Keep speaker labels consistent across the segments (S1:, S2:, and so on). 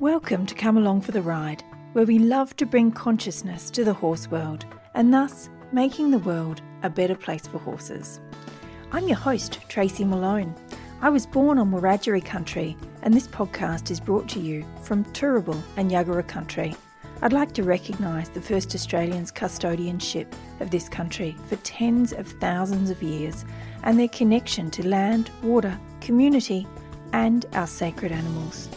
S1: Welcome to Come Along for the Ride, where we love to bring consciousness to the horse world and thus making the world a better place for horses. I'm your host, Tracy Malone. I was born on Wiradjuri country, and this podcast is brought to you from Turrbal and Yagara country. I'd like to recognise the first Australians' custodianship of this country for tens of thousands of years and their connection to land, water, community, and our sacred animals.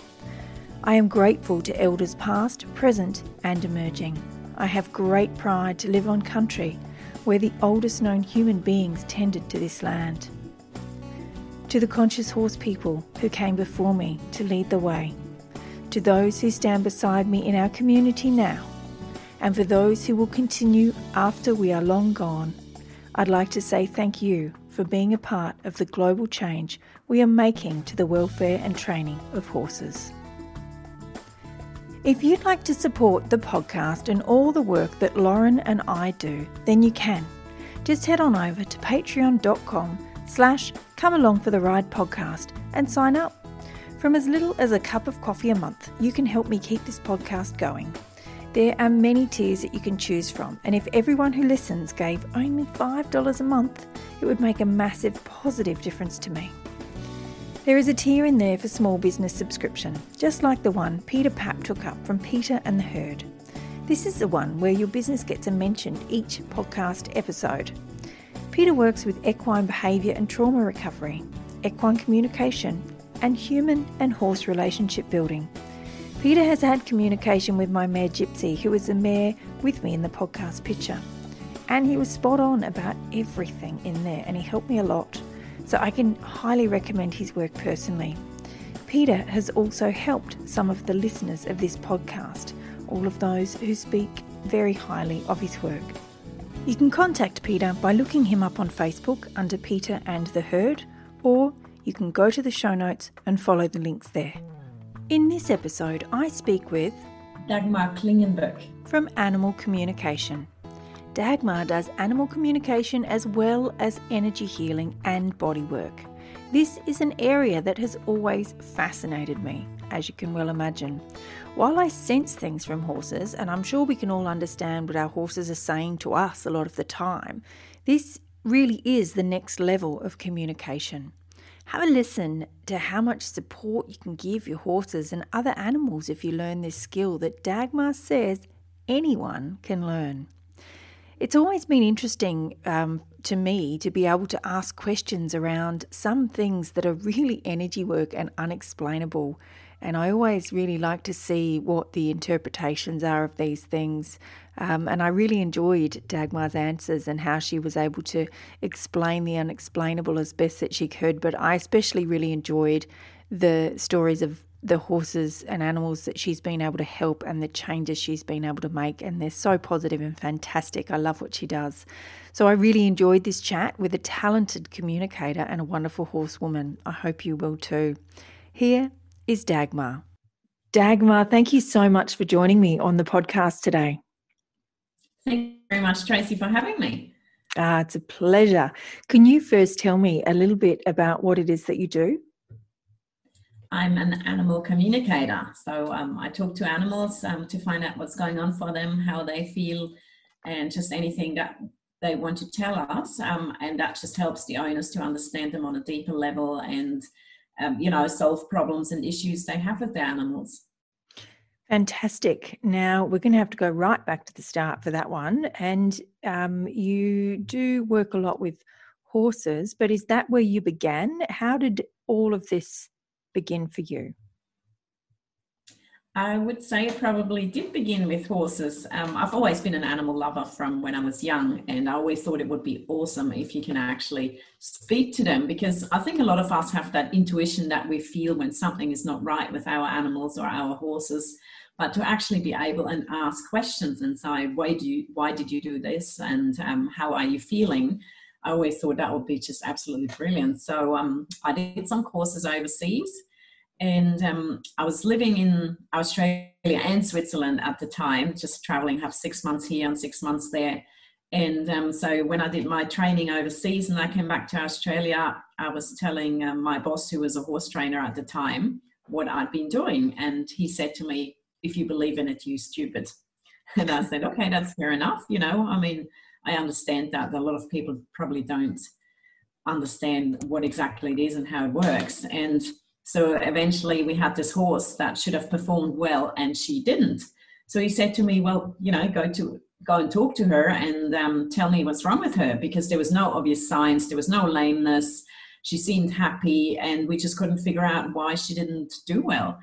S1: I am grateful to elders past, present, and emerging. I have great pride to live on country where the oldest known human beings tended to this land. To the conscious horse people who came before me to lead the way, to those who stand beside me in our community now, and for those who will continue after we are long gone, I'd like to say thank you for being a part of the global change we are making to the welfare and training of horses. If you'd like to support the podcast and all the work that Lauren and I do, then you can. Just head on over to patreon.com slash come along for the ride podcast and sign up. From as little as a cup of coffee a month, you can help me keep this podcast going. There are many tiers that you can choose from, and if everyone who listens gave only $5 a month, it would make a massive positive difference to me. There is a tier in there for small business subscription, just like the one Peter Papp took up from Peter and the Herd. This is the one where your business gets a mention each podcast episode. Peter works with equine behaviour and trauma recovery, equine communication, and human and horse relationship building. Peter has had communication with my mare Gypsy, who was the mare with me in the podcast picture. And he was spot on about everything in there, and he helped me a lot so I can highly recommend his work personally. Peter has also helped some of the listeners of this podcast, all of those who speak very highly of his work. You can contact Peter by looking him up on Facebook under Peter and the Herd, or you can go to the show notes and follow the links there. In this episode, I speak with
S2: Dagmar Klingenberg
S1: from Animal Communication. Dagmar does animal communication as well as energy healing and body work. This is an area that has always fascinated me, as you can well imagine. While I sense things from horses, and I'm sure we can all understand what our horses are saying to us a lot of the time, this really is the next level of communication. Have a listen to how much support you can give your horses and other animals if you learn this skill that Dagmar says anyone can learn. It's always been interesting um, to me to be able to ask questions around some things that are really energy work and unexplainable. And I always really like to see what the interpretations are of these things. Um, and I really enjoyed Dagmar's answers and how she was able to explain the unexplainable as best that she could. But I especially really enjoyed the stories of the horses and animals that she's been able to help and the changes she's been able to make. And they're so positive and fantastic. I love what she does. So I really enjoyed this chat with a talented communicator and a wonderful horsewoman. I hope you will too. Here is Dagmar. Dagmar, thank you so much for joining me on the podcast today.
S2: Thank you very much, Tracy, for having me.
S1: Ah, it's a pleasure. Can you first tell me a little bit about what it is that you do?
S2: I'm an animal communicator. So um, I talk to animals um, to find out what's going on for them, how they feel, and just anything that they want to tell us. Um, and that just helps the owners to understand them on a deeper level and, um, you know, solve problems and issues they have with their animals.
S1: Fantastic. Now we're going to have to go right back to the start for that one. And um, you do work a lot with horses, but is that where you began? How did all of this begin for you?
S2: I would say it probably did begin with horses. Um, I've always been an animal lover from when I was young, and I always thought it would be awesome if you can actually speak to them because I think a lot of us have that intuition that we feel when something is not right with our animals or our horses. But to actually be able and ask questions and say, why do you, why did you do this, and um, how are you feeling? I always thought that would be just absolutely brilliant. So um, I did some courses overseas, and um, I was living in Australia and Switzerland at the time, just traveling, have six months here and six months there. And um, so when I did my training overseas and I came back to Australia, I was telling uh, my boss, who was a horse trainer at the time, what I'd been doing. And he said to me, If you believe in it, you stupid. And I said, Okay, that's fair enough. You know, I mean, I understand that a lot of people probably don't understand what exactly it is and how it works. And so eventually we had this horse that should have performed well and she didn't. So he said to me, Well, you know, go to go and talk to her and um, tell me what's wrong with her because there was no obvious signs, there was no lameness. She seemed happy, and we just couldn't figure out why she didn't do well.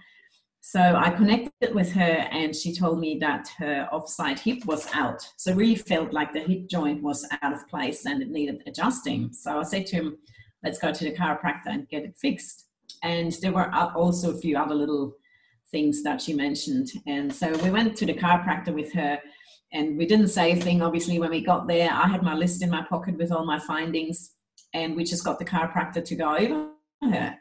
S2: So I connected with her, and she told me that her offside hip was out. So really felt like the hip joint was out of place and it needed adjusting. So I said to him, "Let's go to the chiropractor and get it fixed." And there were also a few other little things that she mentioned. And so we went to the chiropractor with her and we didn't say a thing obviously when we got there. I had my list in my pocket with all my findings and we just got the chiropractor to go over her.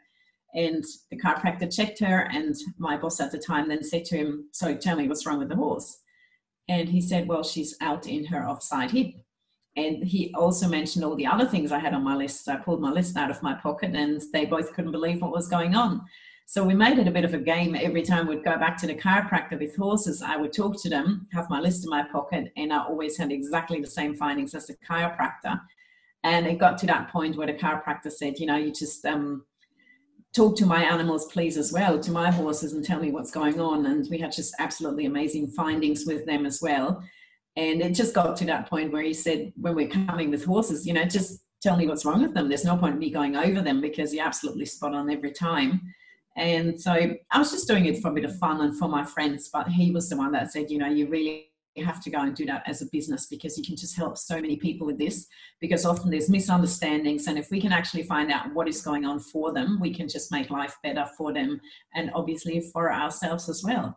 S2: And the chiropractor checked her and my boss at the time then said to him so tell me what's wrong with the horse. And he said well she's out in her offside hip and he also mentioned all the other things i had on my list i pulled my list out of my pocket and they both couldn't believe what was going on so we made it a bit of a game. Every time we'd go back to the chiropractor with horses, I would talk to them, have my list in my pocket, and I always had exactly the same findings as the chiropractor. And it got to that point where the chiropractor said, you know, you just um, talk to my animals, please, as well, to my horses, and tell me what's going on. And we had just absolutely amazing findings with them as well. And it just got to that point where he said, when we're coming with horses, you know, just tell me what's wrong with them. There's no point in me going over them because you're absolutely spot on every time. And so I was just doing it for a bit of fun and for my friends, but he was the one that said, you know, you really have to go and do that as a business because you can just help so many people with this because often there's misunderstandings and if we can actually find out what is going on for them we can just make life better for them and obviously for ourselves as well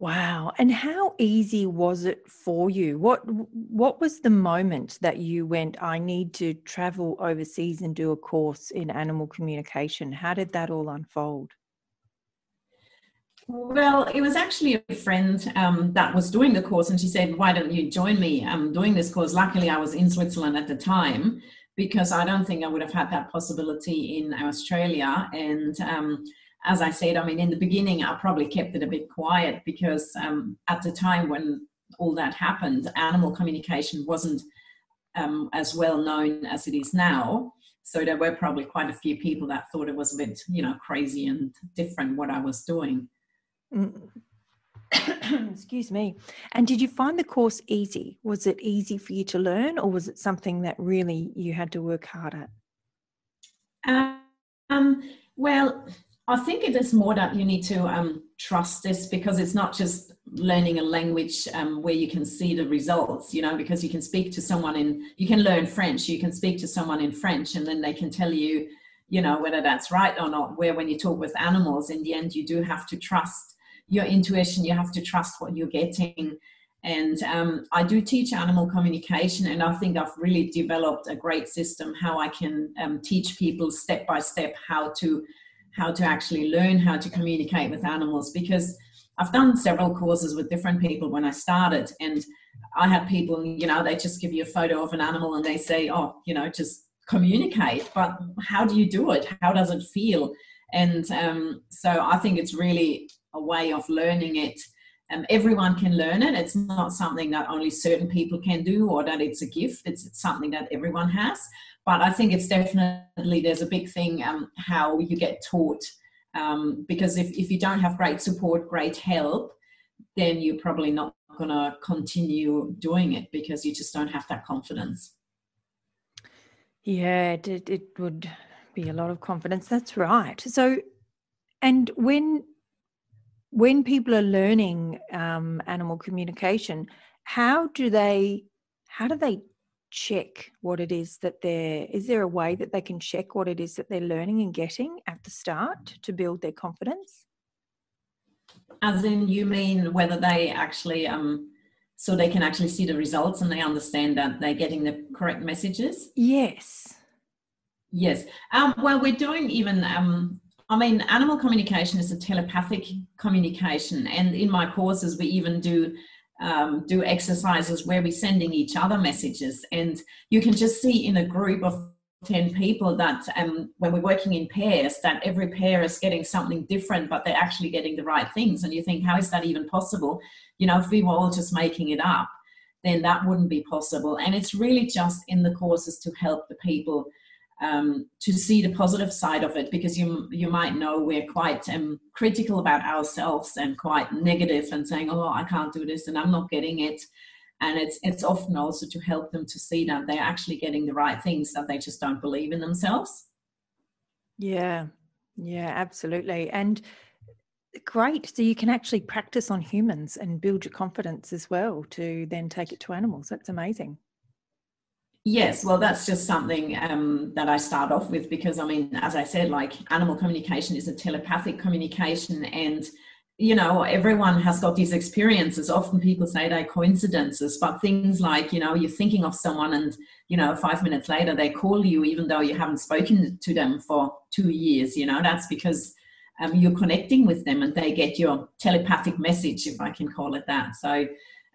S1: Wow. And how easy was it for you? What what was the moment that you went I need to travel overseas and do a course in animal communication? How did that all unfold?
S2: Well, it was actually a friend um, that was doing the course, and she said, "Why don't you join me? I'm doing this course." Luckily, I was in Switzerland at the time because I don't think I would have had that possibility in Australia. And um, as I said, I mean, in the beginning, I probably kept it a bit quiet because um, at the time when all that happened, animal communication wasn't um, as well known as it is now. So there were probably quite a few people that thought it was a bit, you know, crazy and different what I was doing.
S1: Mm. Excuse me. And did you find the course easy? Was it easy for you to learn, or was it something that really you had to work hard
S2: at? Um, well, I think it is more that you need to um, trust this because it's not just learning a language um, where you can see the results, you know, because you can speak to someone in, you can learn French, you can speak to someone in French and then they can tell you, you know, whether that's right or not. Where when you talk with animals, in the end, you do have to trust your intuition, you have to trust what you're getting. And um, I do teach animal communication, and I think I've really developed a great system how I can um, teach people step by step how to how to actually learn how to communicate with animals because I've done several courses with different people when I started, and I had people, you know, they just give you a photo of an animal and they say, oh, you know, just communicate. But how do you do it? How does it feel? And um, so I think it's really a way of learning it. Um, everyone can learn it. It's not something that only certain people can do or that it's a gift. It's, it's something that everyone has but I think it's definitely there's a big thing um, how you get taught um, because if, if you don't have great support, great help, then you're probably not going to continue doing it because you just don't have that confidence.
S1: Yeah, it, it would be a lot of confidence. That's right. So, and when when people are learning um, animal communication, how do they how do they check what it is that they're is there a way that they can check what it is that they're learning and getting at the start to build their confidence?
S2: As in you mean whether they actually um so they can actually see the results and they understand that they're getting the correct messages?
S1: Yes.
S2: Yes. Um, well we're doing even um, i mean animal communication is a telepathic communication and in my courses we even do um, do exercises where we're sending each other messages. And you can just see in a group of 10 people that um, when we're working in pairs that every pair is getting something different but they're actually getting the right things. And you think how is that even possible? You know if we were all just making it up then that wouldn't be possible. And it's really just in the courses to help the people um, to see the positive side of it because you you might know we're quite um, critical about ourselves and quite negative and saying oh i can't do this and i'm not getting it. And it's it's often also to help them to see that they're actually getting the right things that they just don't believe in themselves.
S1: Yeah. Yeah absolutely. And great so you can actually practice on humans and build your confidence as well to then take it to animals. That's amazing
S2: Yes, well, that's just something um, that I start off with because, I mean, as I said, like animal communication is a telepathic communication, and you know, everyone has got these experiences. Often people say they're coincidences, but things like, you know, you're thinking of someone and, you know, five minutes later they call you even though you haven't spoken to them for two years, you know, that's because um, you're connecting with them and they get your telepathic message, if I can call it that. So,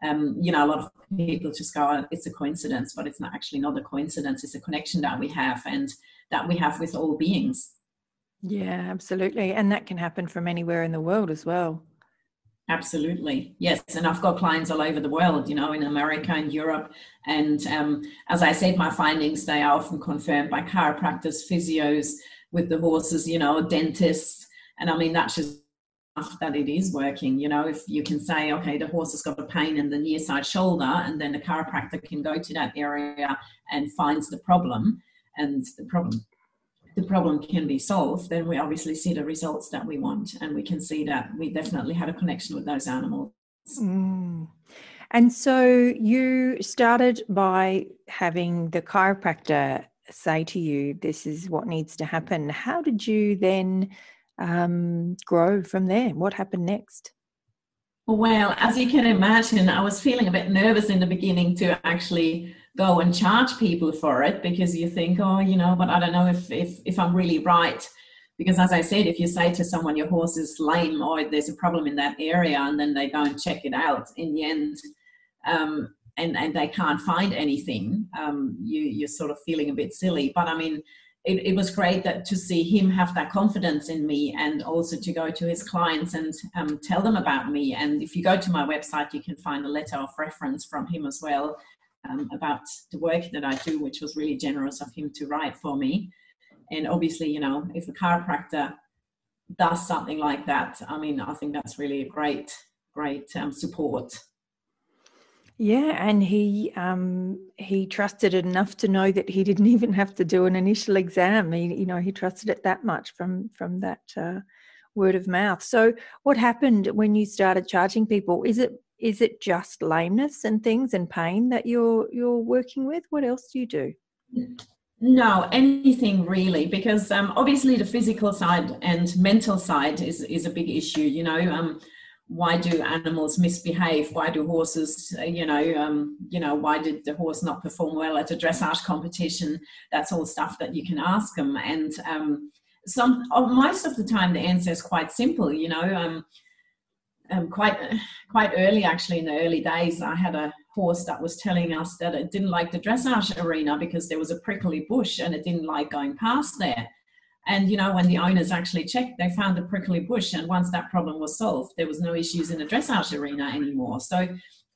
S2: um, you know, a lot of people just go, oh, it's a coincidence, but it's not actually not a coincidence. It's a connection that we have and that we have with all beings.
S1: Yeah, absolutely. And that can happen from anywhere in the world as well.
S2: Absolutely. Yes. And I've got clients all over the world, you know, in America and Europe. And um, as I said, my findings, they are often confirmed by chiropractors, physios with the horses, you know, dentists. And I mean, that's just that it is working. You know, if you can say, okay, the horse has got a pain in the near side shoulder, and then the chiropractor can go to that area and finds the problem, and the problem the problem can be solved, then we obviously see the results that we want, and we can see that we definitely had a connection with those animals.
S1: Mm. And so you started by having the chiropractor say to you, This is what needs to happen. How did you then um, grow from there? What happened next?
S2: Well, as you can imagine, I was feeling a bit nervous in the beginning to actually go and charge people for it because you think, oh, you know, but I don't know if if if I'm really right. Because as I said, if you say to someone your horse is lame or there's a problem in that area, and then they go and check it out, in the end, um, and and they can't find anything, um, you you're sort of feeling a bit silly. But I mean, it, it, was great that to see him have that confidence in me and also to go to his clients and um, tell them about me. And if you go to my website, you can find a letter of reference from him as well um, about the work that I do, which was really generous of him to write for me. And obviously, you know, if a chiropractor does something like that, I mean, I think that's really a great, great um, support.
S1: Yeah, and he um, he trusted it enough to know that he didn't even have to do an initial exam. He, you know, he trusted it that much from from that uh, word of mouth. So, what happened when you started charging people? Is it is it just lameness and things and pain that you're you're working with what else do you do
S2: no anything really because um, obviously the physical side and mental side is is a big issue you know um, why do animals misbehave? Why do horses uh, you know um, you know why did the horse not perform well at a dressage competition? That's all stuff that you can ask them and um, some most of the time the answer is quite simple you know um, um, quite quite early actually in the early days i had a horse that was telling us that it didn't like the dressage arena because there was a prickly bush and it didn't like going past there and you know when the owners actually checked they found the prickly bush and once that problem was solved there was no issues in the dressage arena anymore so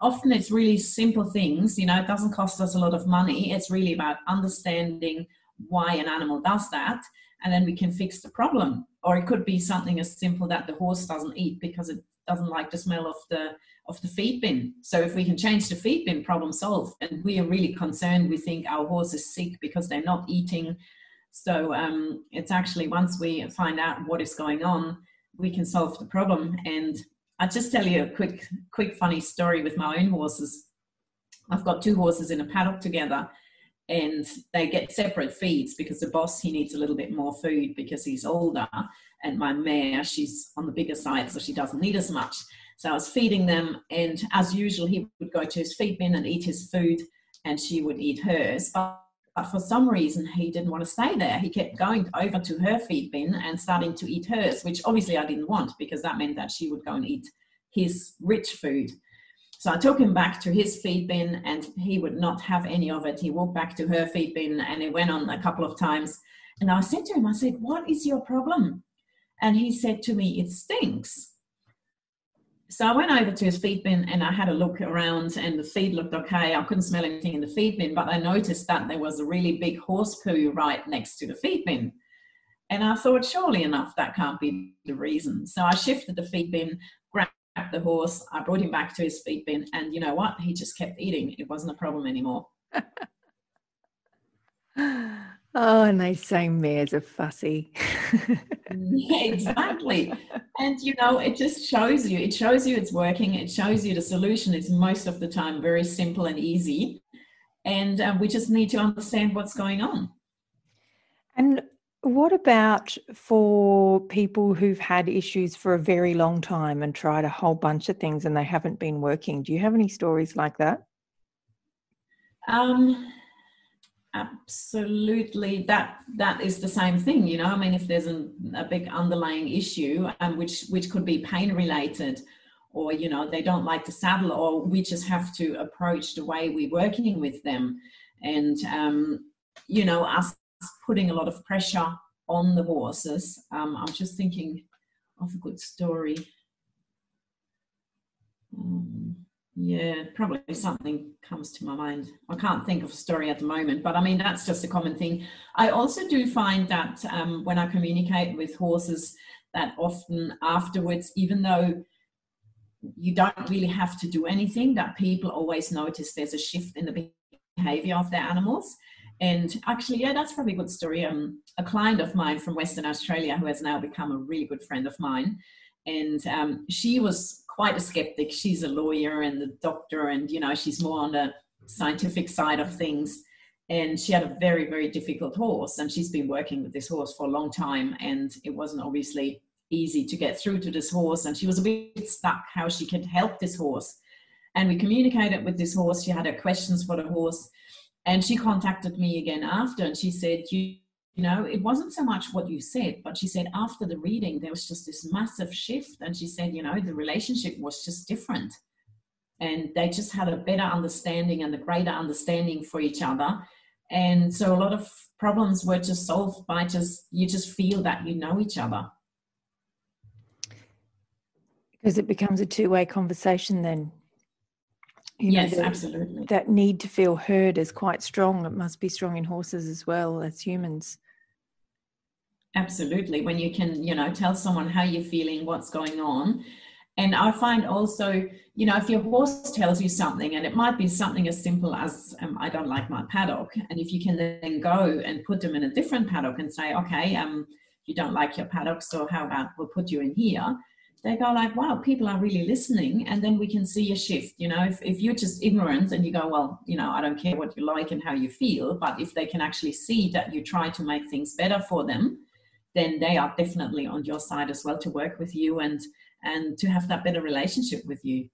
S2: often it's really simple things you know it doesn't cost us a lot of money it's really about understanding why an animal does that and then we can fix the problem or it could be something as simple that the horse doesn't eat because it doesn't like the smell of the of the feed bin. So if we can change the feed bin, problem solved. And we are really concerned. We think our horse is sick because they're not eating. So um, it's actually once we find out what is going on, we can solve the problem. And I'll just tell you a quick, quick funny story with my own horses. I've got two horses in a paddock together, and they get separate feeds because the boss he needs a little bit more food because he's older and my mare she's on the bigger side so she doesn't need as much so i was feeding them and as usual he would go to his feed bin and eat his food and she would eat hers but, but for some reason he didn't want to stay there he kept going over to her feed bin and starting to eat hers which obviously i didn't want because that meant that she would go and eat his rich food So I took him back to his feed bin and he would not have any of it. He walked back to her feed bin and it went on a couple of times. And I said to him, I said, What is your problem? And he said to me, It stinks. So I went over to his feed bin and I had a look around and the feed looked okay. I couldn't smell anything in the feed bin, but I noticed that there was a really big horse poo right next to the feed bin. And I thought, surely enough, that can't be the reason. So I shifted the feed bin, grabbed the horse. I brought him back to his feed bin, and you know what? He just kept eating. It wasn't a problem anymore.
S1: oh, and they say mares are fussy.
S2: yeah, exactly. And you know, it just shows you. It shows you it's working. It shows you the solution is most of the time very simple and easy, and uh, we just need to understand what's going on.
S1: And what about for people who've had issues for a very long time and tried a whole bunch of things and they haven't been working? Do you have any stories like that?
S2: Um, absolutely. That that is the same thing. You know, I mean, if there's a, a big underlying issue, um, which which could be pain related, or you know, they don't like to saddle, or we just have to approach the way we're working with them, and um, you know, us putting a lot of pressure on the horses. Um, I'm just thinking of a good story. Um, yeah, probably something comes to my mind. I can't think of a story at the moment, but I mean, that's just a common thing. I also do find that um, when I communicate with horses, that often afterwards, even though you don't really have to do anything, that people always notice there's a shift in the behavior of their animals. And actually, yeah, that's probably a good story. Um, a client of mine from Western Australia who has now become a really good friend of mine. And um, she was quite a skeptic. She's a lawyer and a doctor, and you know, she's more on the scientific side of things. And she had a very, very difficult horse, and she's been working with this horse for a long time. And it wasn't obviously easy to get through to this horse, and she was a bit stuck how she could help this horse. And we communicated with this horse. She had her questions for the horse and she contacted me again after and she said, you, you know, it wasn't so much what you said, but she said after the reading, there was just this massive shift. And she said, you know, the relationship was just different. And they just had a better understanding and a greater understanding for each other. And so a lot of problems were just solved by just, you just feel that you know each other.
S1: Because it becomes a two way conversation then.
S2: You yes, the, absolutely.
S1: That need to feel heard is quite strong. It must be strong in horses as well as humans.
S2: Absolutely. When you can, you know, tell someone how you're feeling, what's going on. And I find also, you know, if your horse tells you something, and it might be something as simple as, um, I don't like my paddock. And if you can then go and put them in a different paddock and say, okay, um, you don't like your paddock, so how about we'll put you in here? they go like, wow, people are really listening. And then we can see a shift. You know, if, if you're just ignorant and you go, well, you know, I don't care what you like and how you feel, but if they can actually see that you try to make things better for them, then they are definitely on your side as well to work with you and and to have that better relationship with you.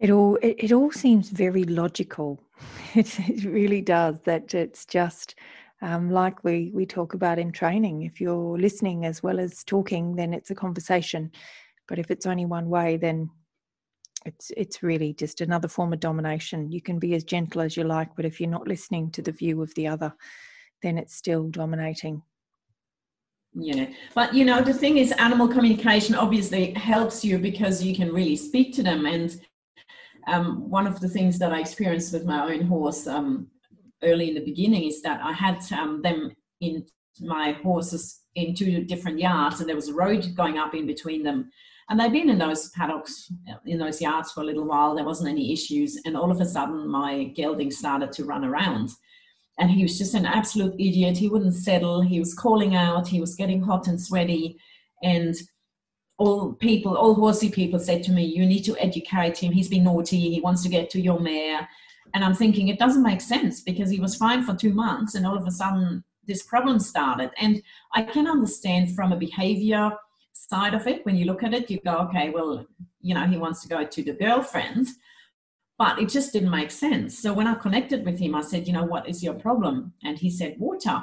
S1: It all it, it all seems very logical. It, it really does. That it's just um, like we we talk about in training if you're listening as well as talking then it's a conversation but if it's only one way then it's it's really just another form of domination you can be as gentle as you like but if you're not listening to the view of the other then it's still dominating
S2: yeah but you know the thing is animal communication obviously helps you because you can really speak to them and um, one of the things that i experienced with my own horse um, early in the beginning is that I had um, them in my horses in two different yards, and there was a road going up in between them. And they'd been in those paddocks, in those yards for a little while. There wasn't any issues, and all of a sudden, my gelding started to run around. And he was just an absolute idiot. He wouldn't settle. He was calling out. He was getting hot and sweaty. And all people, all horsey people said to me, You need to educate him. He's been naughty. He wants to get to your mare. And I'm thinking it doesn't make sense because he was fine for two months and all of a sudden this problem started. And I can understand from a behavior side of it, when you look at it, you go, okay, well, you know, he wants to go to the girlfriend, but it just didn't make sense. So when I connected with him, I said, you know, what is your problem? And he said, water.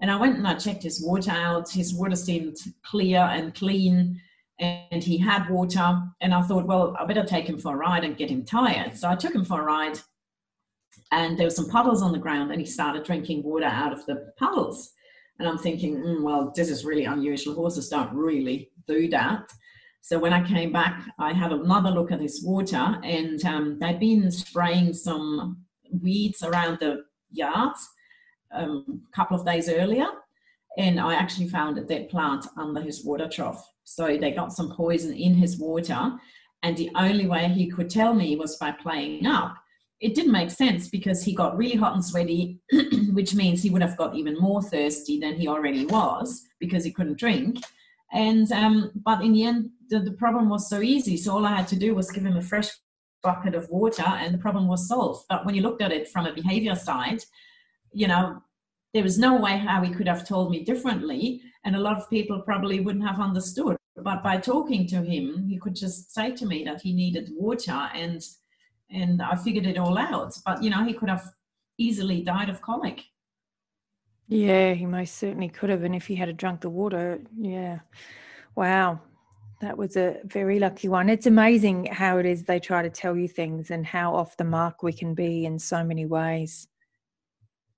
S2: And I went and I checked his water out. His water seemed clear and clean and he had water. And I thought, well, I better take him for a ride and get him tired. So I took him for a ride, and there were some puddles on the ground, and he started drinking water out of the puddles. And I'm thinking, mm, well, this is really unusual. Horses don't really do that. So when I came back, I had another look at his water, and um, they'd been spraying some weeds around the yards um, a couple of days earlier, and I actually found a dead plant under his water trough. So they got some poison in his water, and the only way he could tell me was by playing up. It didn't make sense because he got really hot and sweaty, which means he would have got even more thirsty than he already was because he couldn't drink. And um, but in the end, the, the problem was so easy. So all I had to do was give him a fresh bucket of water, and the problem was solved. But when you looked at it from a behavior side, you know, there was no way how he could have told me differently, and a lot of people probably wouldn't have understood. But by talking to him, he could just say to me that he needed water, and and I figured it all out. But you know, he could have easily died of colic.
S1: Yeah, he most certainly could have. And if he had drunk the water, yeah. Wow. That was a very lucky one. It's amazing how it is they try to tell you things and how off the mark we can be in so many ways.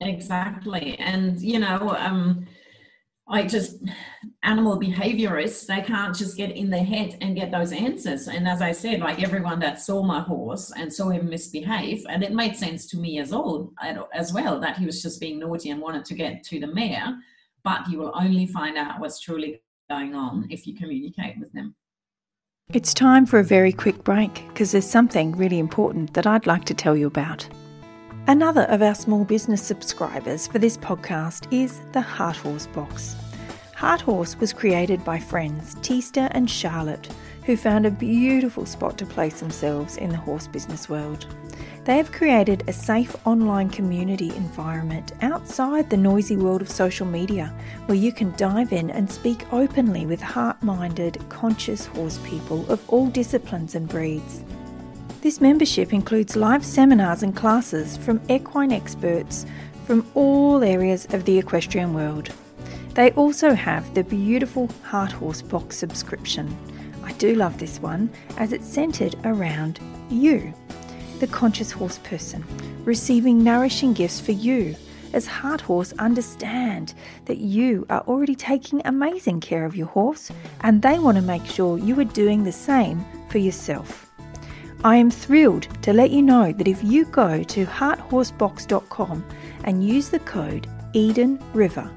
S2: Exactly. And, you know, um, I just animal behaviorists, they can't just get in their head and get those answers. And as I said, like everyone that saw my horse and saw him misbehave, and it made sense to me as all as well that he was just being naughty and wanted to get to the mare. But you will only find out what's truly going on if you communicate with them.
S1: It's time for a very quick break because there's something really important that I'd like to tell you about. Another of our small business subscribers for this podcast is the Heart Horse Box. Heart Horse was created by friends Tista and Charlotte, who found a beautiful spot to place themselves in the horse business world. They have created a safe online community environment outside the noisy world of social media where you can dive in and speak openly with heart minded, conscious horse people of all disciplines and breeds. This membership includes live seminars and classes from equine experts from all areas of the equestrian world. They also have the beautiful Heart Horse Box subscription. I do love this one as it's centered around you, the conscious horse person, receiving nourishing gifts for you as Heart Horse understand that you are already taking amazing care of your horse and they want to make sure you are doing the same for yourself. I am thrilled to let you know that if you go to hearthorsebox.com and use the code Eden River,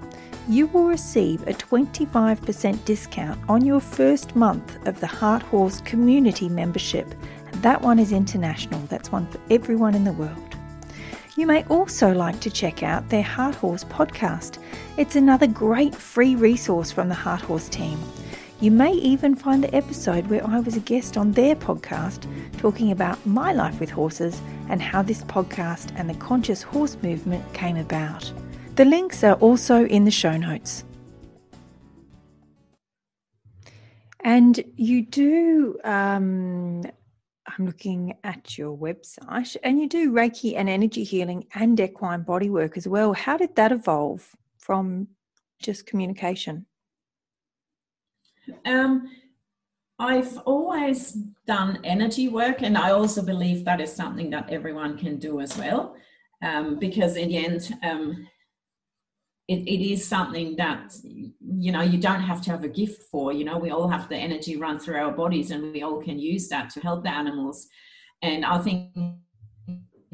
S1: you will receive a 25% discount on your first month of the Heart Horse community membership. That one is international, that's one for everyone in the world. You may also like to check out their Heart Horse podcast. It's another great free resource from the Heart Horse team. You may even find the episode where I was a guest on their podcast talking about my life with horses and how this podcast and the conscious horse movement came about. The links are also in the show notes. And you do, um, I'm looking at your website, and you do Reiki and energy healing and equine bodywork as well. How did that evolve from just communication?
S2: Um, I've always done energy work, and I also believe that is something that everyone can do as well. Um, because in the end, um, it, it is something that you know you don't have to have a gift for. You know, we all have the energy run through our bodies, and we all can use that to help the animals. And I think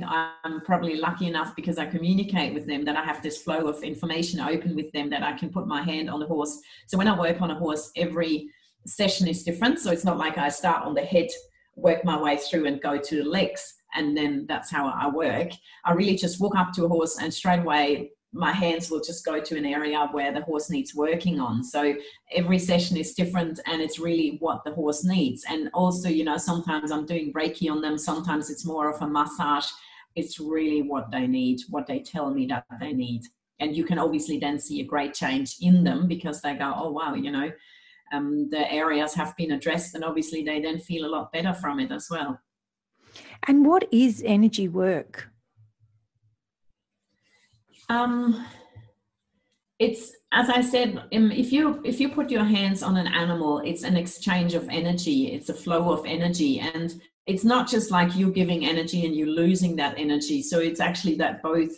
S2: I'm probably lucky enough because I communicate with them that I have this flow of information open with them that I can put my hand on the horse. So when I work on a horse, every session is different. So it's not like I start on the head, work my way through and go to the legs, and then that's how I work. I really just walk up to a horse and straight away my hands will just go to an area where the horse needs working on. So every session is different and it's really what the horse needs. And also, you know, sometimes I'm doing Reiki on them, sometimes it's more of a massage it's really what they need, what they tell me that they need. And you can obviously then see a great change in them because they go, oh, wow, you know, um, the areas have been addressed. And obviously they then feel a lot better from it as well.
S1: And what is energy work?
S2: Um, it's as i said um, if you if you put your hands on an animal it's an exchange of energy. It's a flow of energy. And it's not just like you're giving energy and you're losing that energy. So it's actually that both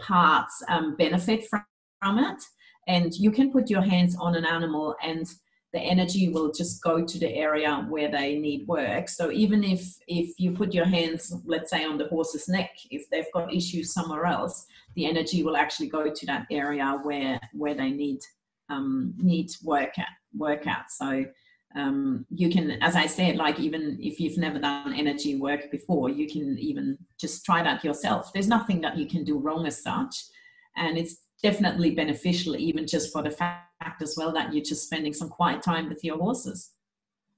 S2: parts um, benefit from, from it. And you can put your hands on an animal and the energy will just go to the area where they need work. So even if if you put your hands let's say on the horse's neck if they've got issues somewhere else the energy will actually go to that area where where they need um, need work at work so um, you can as i said like even if you've never done energy work before you can even just try that yourself. There's nothing that you can do wrong as such. And it's definitely beneficial even just for the fact as well that you're just spending some quiet time with your horses.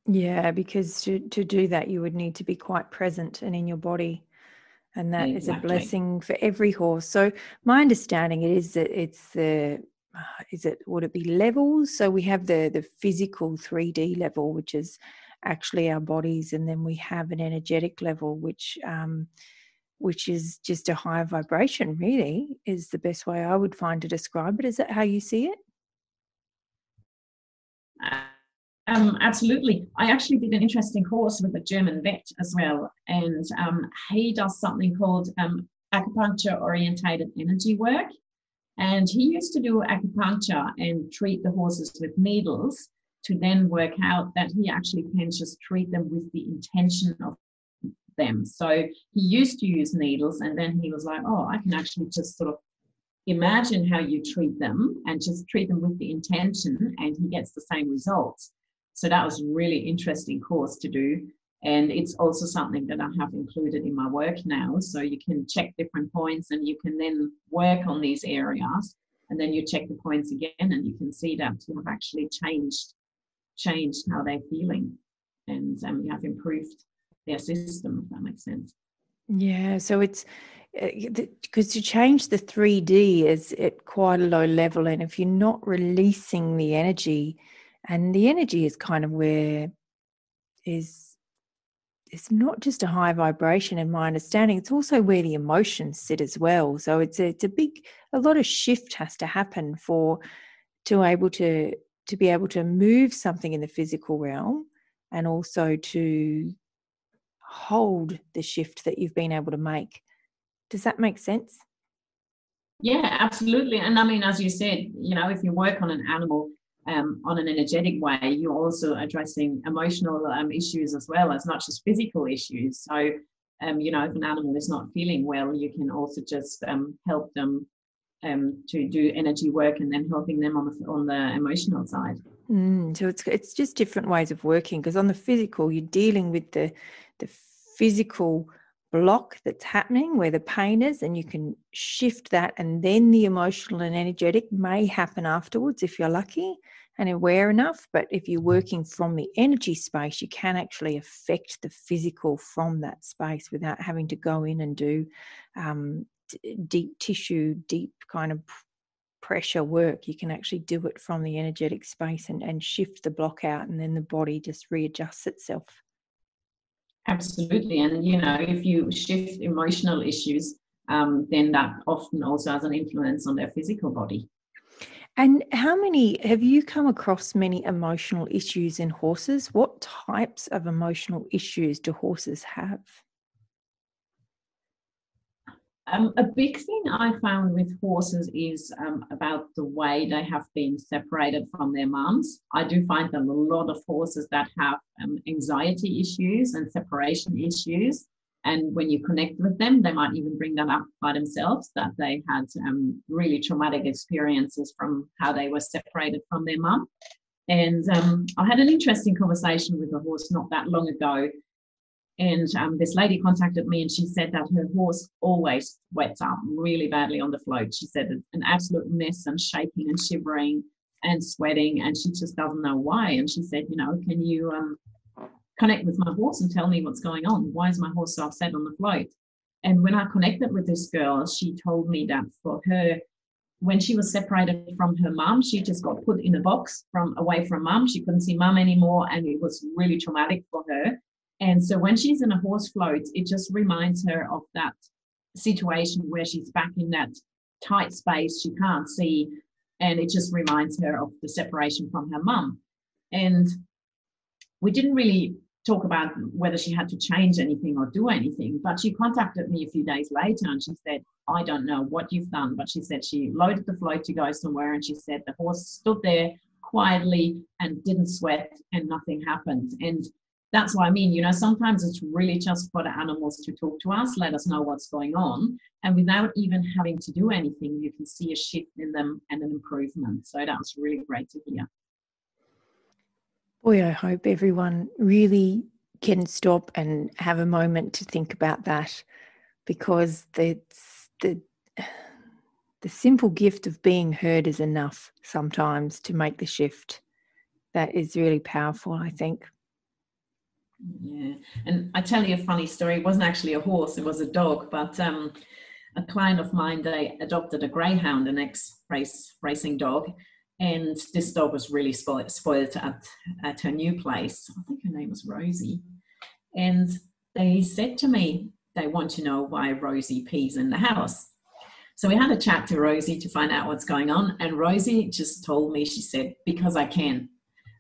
S1: Yeah because to, to do that you would need to be quite present and in your body and that exactly. is a blessing for every horse so my understanding it is that it's the uh, is it would it be levels so we have the the physical 3d level which is actually our bodies and then we have an energetic level which um, which is just a higher vibration, really, is the best way I would find to describe it. Is that how you see it?
S2: Um, absolutely. I actually did an interesting course with a German vet as well, and um, he does something called um, acupuncture orientated energy work. And he used to do acupuncture and treat the horses with needles to then work out that he actually can just treat them with the intention of them. So he used to use needles, and then he was like, oh, I can actually just sort of imagine how you treat them and just treat them with the intention, and he gets the same results. So that was a really interesting course to do. And it's also something that I have included in my work now. So you can check different points and you can then work on these areas. And then you check the points again and you can see that you have actually changed changed how they're feeling and um, you have improved their system, if that makes sense.
S1: Yeah, so it's because uh, to change the 3D is at quite a low level, and if you're not releasing the energy, and the energy is kind of where is it's not just a high vibration in my understanding it's also where the emotions sit as well so it's a, it's a big a lot of shift has to happen for to able to to be able to move something in the physical realm and also to hold the shift that you've been able to make. Does that make sense?
S2: Yeah, absolutely. And I mean, as you said, you know, if you work on an animal um, on an energetic way, you're also addressing emotional um, issues as well as not just physical issues. So, um, you know, if an animal is not feeling well, you can also just um, help them um, to do energy work and then helping them on the on the emotional side.
S1: Mm, so it's it's just different ways of working because on the physical, you're dealing with the the physical block that's happening where the pain is and you can shift that and then the emotional and energetic may happen afterwards if you're lucky and aware enough. But if you're working from the energy space you can actually affect the physical from that space without having to go in and do um, d- deep tissue deep kind of pressure work. You can actually do it from the energetic space and, and shift the block out and then the body just readjusts itself
S2: Absolutely. And, you know, if you shift emotional issues, um, then that often also has an influence on their physical body.
S1: And how many have you come across many emotional issues in horses? What types of emotional issues do horses have?
S2: Um, a big thing I found with horses is um, about the way they have been separated from their mums. I do find that a lot of horses that have um, anxiety issues and separation issues. And when you connect with them, they might even bring that up by themselves that they had um, really traumatic experiences from how they were separated from their mum. And um, I had an interesting conversation with a horse not that long ago and um, this lady contacted me and she said that her horse always wets up really badly on the float. She said it's an absolute mess and shaking and shivering and sweating, and she just doesn't know why. And she said, You know, can you um, connect with my horse and tell me what's going on? Why is my horse so upset on the float? And when I connected with this girl, she told me that for her, when she was separated from her mum, she just got put in a box from away from mum. She couldn't see mum anymore, and it was really traumatic for her. And so when she's in a horse float, it just reminds her of that situation where she's back in that tight space she can't see and it just reminds her of the separation from her mum. And we didn't really talk about whether she had to change anything or do anything, but she contacted me a few days later and she said, I don't know what you've done, but she said she loaded the float to go somewhere and she said the horse stood there quietly and didn't sweat and nothing happened. And that's what I mean. You know, sometimes it's really just for the animals to talk to us, let us know what's going on. And without even having to do anything, you can see a shift in them and an improvement. So that was really great to hear.
S1: Boy, I hope everyone really can stop and have a moment to think about that because the, the, the simple gift of being heard is enough sometimes to make the shift. That is really powerful, I think.
S2: Yeah, and I tell you a funny story. It wasn't actually a horse; it was a dog. But um, a client of mine, they adopted a greyhound, an ex-race racing dog, and this dog was really spoiled, spoiled at at her new place. I think her name was Rosie, and they said to me they want to know why Rosie pees in the house. So we had a chat to Rosie to find out what's going on, and Rosie just told me she said because I can.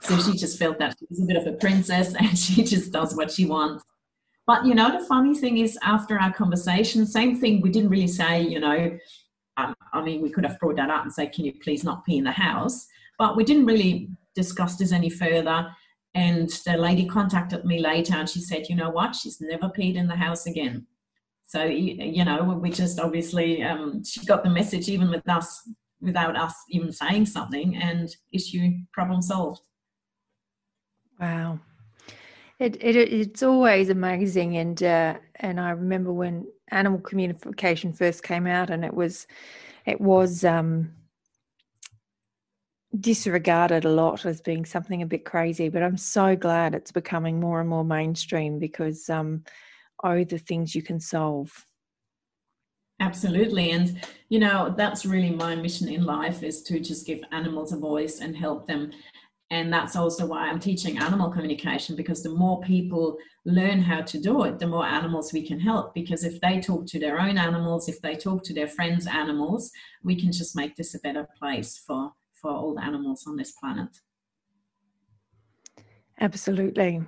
S2: So she just felt that she's a bit of a princess and she just does what she wants. But you know, the funny thing is, after our conversation, same thing, we didn't really say, you know, um, I mean, we could have brought that up and say, can you please not pee in the house? But we didn't really discuss this any further. And the lady contacted me later and she said, you know what, she's never peed in the house again. So, you know, we just obviously, um, she got the message even with us, without us even saying something, and issue problem solved.
S1: Wow. It, it it's always amazing and uh, and I remember when animal communication first came out and it was it was um, disregarded a lot as being something a bit crazy but I'm so glad it's becoming more and more mainstream because um, oh the things you can solve
S2: Absolutely. And, you know, that's really my mission in life is to just give animals a voice and help them and that's also why I'm teaching animal communication because the more people learn how to do it, the more animals we can help. Because if they talk to their own animals, if they talk to their friends' animals, we can just make this a better place for, for all the animals on this planet.
S1: Absolutely.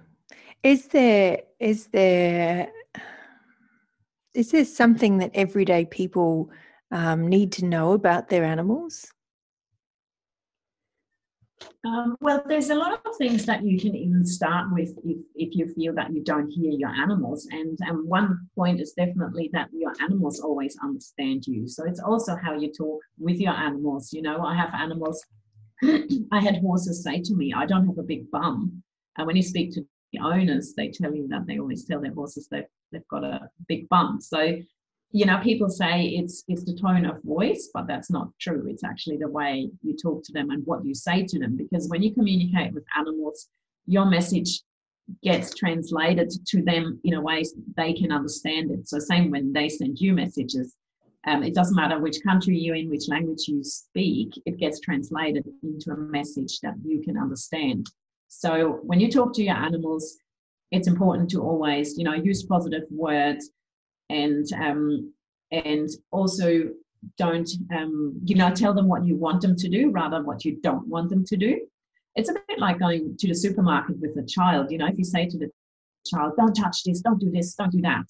S1: Is there is there is there something that everyday people um, need to know about their animals?
S2: Um, well, there's a lot of things that you can even start with if, if you feel that you don't hear your animals. And um, one point is definitely that your animals always understand you. So it's also how you talk with your animals. You know, I have animals, I had horses say to me, I don't have a big bum. And when you speak to the owners, they tell you that they always tell their horses they've, they've got a big bum. So you know people say it's it's the tone of voice but that's not true. It's actually the way you talk to them and what you say to them because when you communicate with animals your message gets translated to them in a way they can understand it. So same when they send you messages um, it doesn't matter which country you're in which language you speak it gets translated into a message that you can understand. So when you talk to your animals it's important to always you know use positive words and um, and also don't um, you know tell them what you want them to do rather than what you don't want them to do. It's a bit like going to the supermarket with a child you know if you say to the child don't touch this don't do this don't do that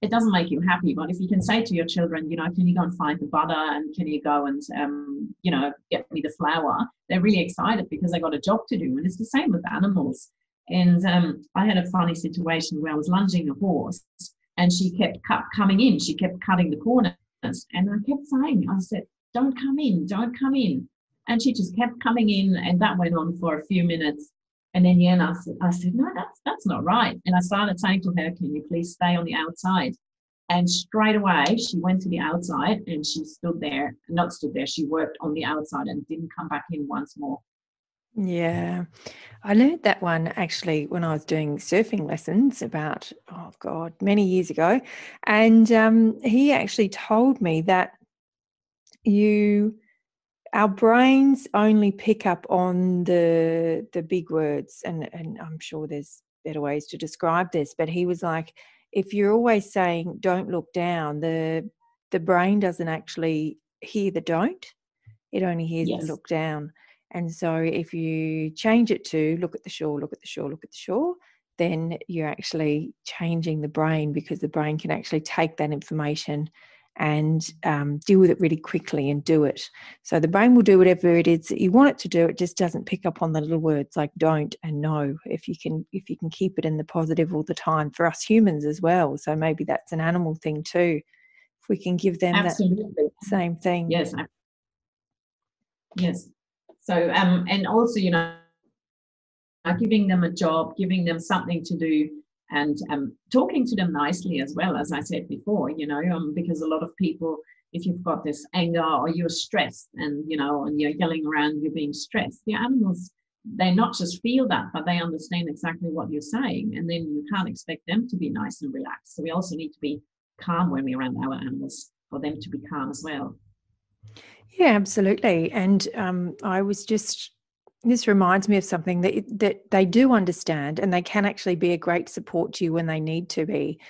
S2: it doesn't make you happy. But if you can say to your children you know can you go and find the butter and can you go and um, you know get me the flour? they're really excited because they got a job to do and it's the same with animals. And um, i had a funny situation where i was lunging a horse and she kept coming in. She kept cutting the corners. And I kept saying, I said, don't come in, don't come in. And she just kept coming in, and that went on for a few minutes. And then, yeah, I I said, no, that's, that's not right. And I started saying to her, can you please stay on the outside? And straight away, she went to the outside and she stood there, not stood there, she worked on the outside and didn't come back in once more.
S1: Yeah. I learned that one actually when I was doing surfing lessons about, oh God, many years ago. And um, he actually told me that you, our brains only pick up on the the big words and and I'm sure there's better ways to describe this but he was like if you're always saying don't look down the the brain doesn't actually hear the don't it only hears
S2: Yes.
S1: the look down. And so if you change it to look at the shore, look at the shore, look at the shore, then you're actually changing the brain because the brain can actually take that information and um, deal with it really quickly and do it. So the brain will do whatever it is that you want it to do. It just doesn't pick up on the little words like don't and no. If you can, if you can keep it in the positive all the time for us humans as well. So maybe that's an animal thing too. If we can give them
S2: Absolutely.
S1: that same thing.
S2: Yes. Yes. So, um, and also, you know, giving them a job, giving them something to do, and um, talking to them nicely as well, as I said before, you know, um, because a lot of people, if you've got this anger or you're stressed and, you know, and you're yelling around, you're being stressed, the animals, they not just feel that, but they understand exactly what you're saying. And then you can't expect them to be nice and relaxed. So we also need to be calm when we're around our animals for them to be calm as well.
S1: Yeah, absolutely. And um, I was just this reminds me of something that that they do understand, and they can actually be a great support to you when they need to be.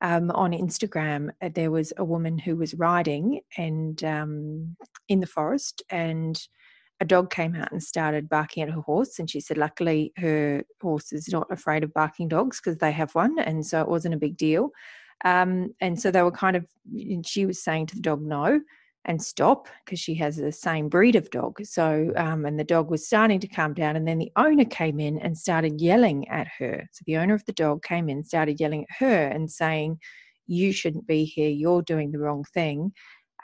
S1: Um, on Instagram, uh, there was a woman who was riding and um, in the forest, and a dog came out and started barking at her horse. And she said, luckily, her horse is not afraid of barking dogs because they have one, and so it wasn't a big deal. Um, and so they were kind of, she was saying to the dog, no and stop because she has the same breed of dog. So, um, and the dog was starting to calm down, and then the owner came in and started yelling at her. So, the owner of the dog came in, started yelling at her and saying, You shouldn't be here, you're doing the wrong thing.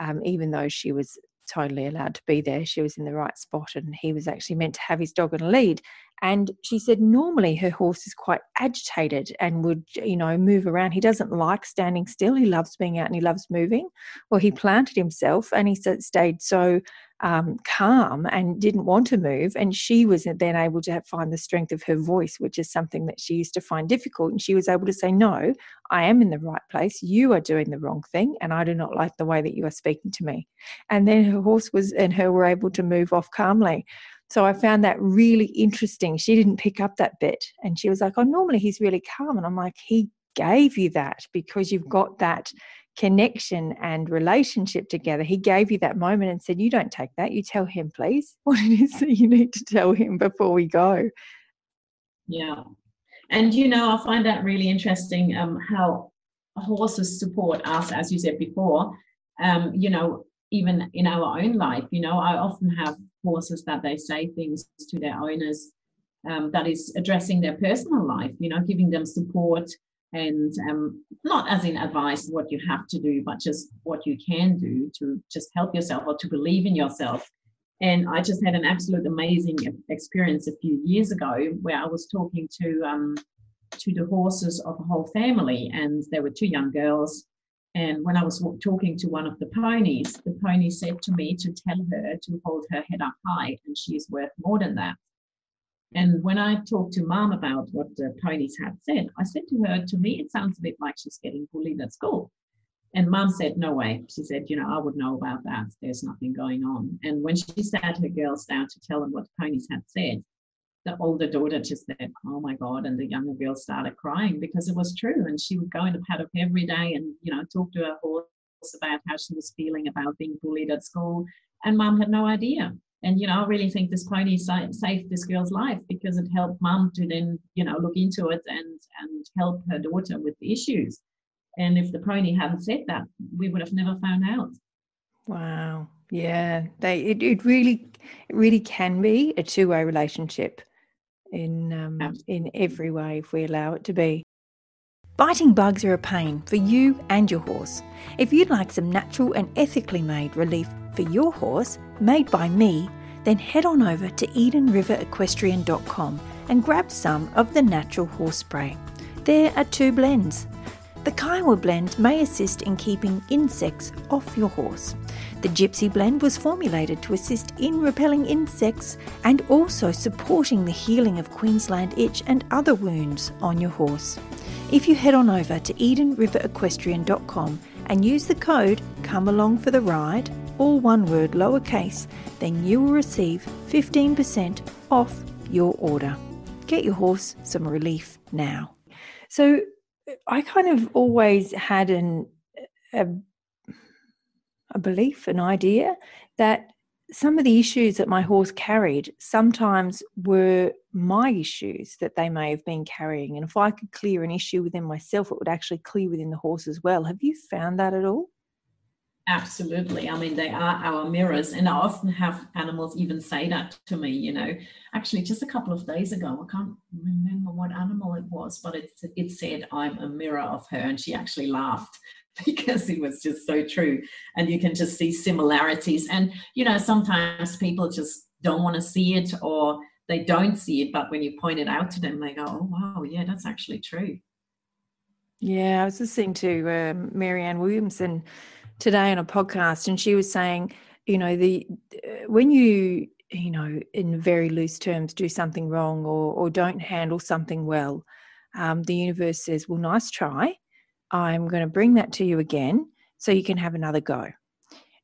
S1: Um, even though she was totally allowed to be there, she was in the right spot, and he was actually meant to have his dog on a lead. And she said, normally her horse is quite agitated and would, you know, move around. He doesn't like standing still. He loves being out and he loves moving. Well, he planted himself and he stayed so um, calm and didn't want to move. And she was then able to find the strength of her voice, which is something that she used to find difficult. And she was able to say, No, I am in the right place. You are doing the wrong thing. And I do not like the way that you are speaking to me. And then her horse was and her were able to move off calmly. So I found that really interesting. She didn't pick up that bit. And she was like, Oh, normally he's really calm. And I'm like, He gave you that because you've got that connection and relationship together. He gave you that moment and said, You don't take that. You tell him, please, what it is that you need to tell him before we go.
S2: Yeah. And you know, I find that really interesting um, how horses support us, as you said before. Um, you know, even in our own life, you know, I often have horses that they say things to their owners um, that is addressing their personal life, you know, giving them support and um, not as in advice what you have to do, but just what you can do to just help yourself or to believe in yourself. And I just had an absolute amazing experience a few years ago where I was talking to um, to the horses of a whole family, and there were two young girls. And when I was talking to one of the ponies, the pony said to me to tell her to hold her head up high, and she is worth more than that. And when I talked to mom about what uh, the ponies had said, I said to her, to me, it sounds a bit like she's getting bullied at school. And mom said, no way. She said, you know, I would know about that. There's nothing going on. And when she sat her girls down to tell them what the ponies had said, the older daughter just said, oh my God. And the younger girl started crying because it was true. And she would go in the paddock every day and, you know, talk to her horse about how she was feeling about being bullied at school. And mom had no idea. And, you know, I really think this pony saved this girl's life because it helped mom to then, you know, look into it and, and help her daughter with the issues. And if the pony hadn't said that, we would have never found out.
S1: Wow. Yeah. They it, it really it really can be a two-way relationship in um, in every way if we allow it to be. Biting bugs are a pain for you and your horse. If you'd like some natural and ethically made relief for your horse, made by me, then head on over to EdenRiverEquestrian.com and grab some of the natural horse spray. There are two blends. The Kiowa blend may assist in keeping insects off your horse. The Gypsy blend was formulated to assist in repelling insects and also supporting the healing of Queensland itch and other wounds on your horse. If you head on over to EdenRiverEquestrian.com and use the code Come Along for the Ride, all one word lowercase, then you will receive 15% off your order. Get your horse some relief now. So, uh, I kind of always had an a, a belief, an idea that some of the issues that my horse carried sometimes were my issues that they may have been carrying. And if I could clear an issue within myself, it would actually clear within the horse as well. Have you found that at all?
S2: Absolutely. I mean, they are our mirrors. And I often have animals even say that to me, you know. Actually, just a couple of days ago, I can't remember what animal it was, but it, it said, I'm a mirror of her. And she actually laughed because it was just so true. And you can just see similarities. And, you know, sometimes people just don't want to see it or they don't see it. But when you point it out to them, they go, oh, wow, yeah, that's actually true.
S1: Yeah, I was listening to um, Marianne Williamson today on a podcast, and she was saying, you know, the uh, when you you know, in very loose terms, do something wrong or or don't handle something well, um, the universe says, "Well, nice try, I'm going to bring that to you again so you can have another go.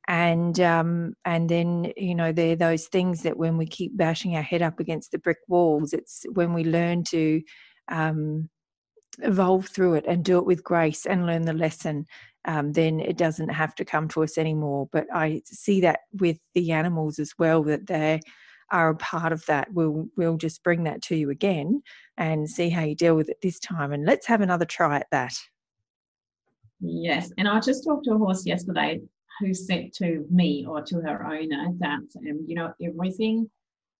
S1: And um, and then you know there are those things that when we keep bashing our head up against the brick walls, it's when we learn to um, evolve through it and do it with grace and learn the lesson. Um, then it doesn't have to come to us anymore. But I see that with the animals as well that they are a part of that. We'll we'll just bring that to you again and see how you deal with it this time. And let's have another try at that.
S2: Yes, and I just talked to a horse yesterday who said to me or to her owner that, um, you know, everything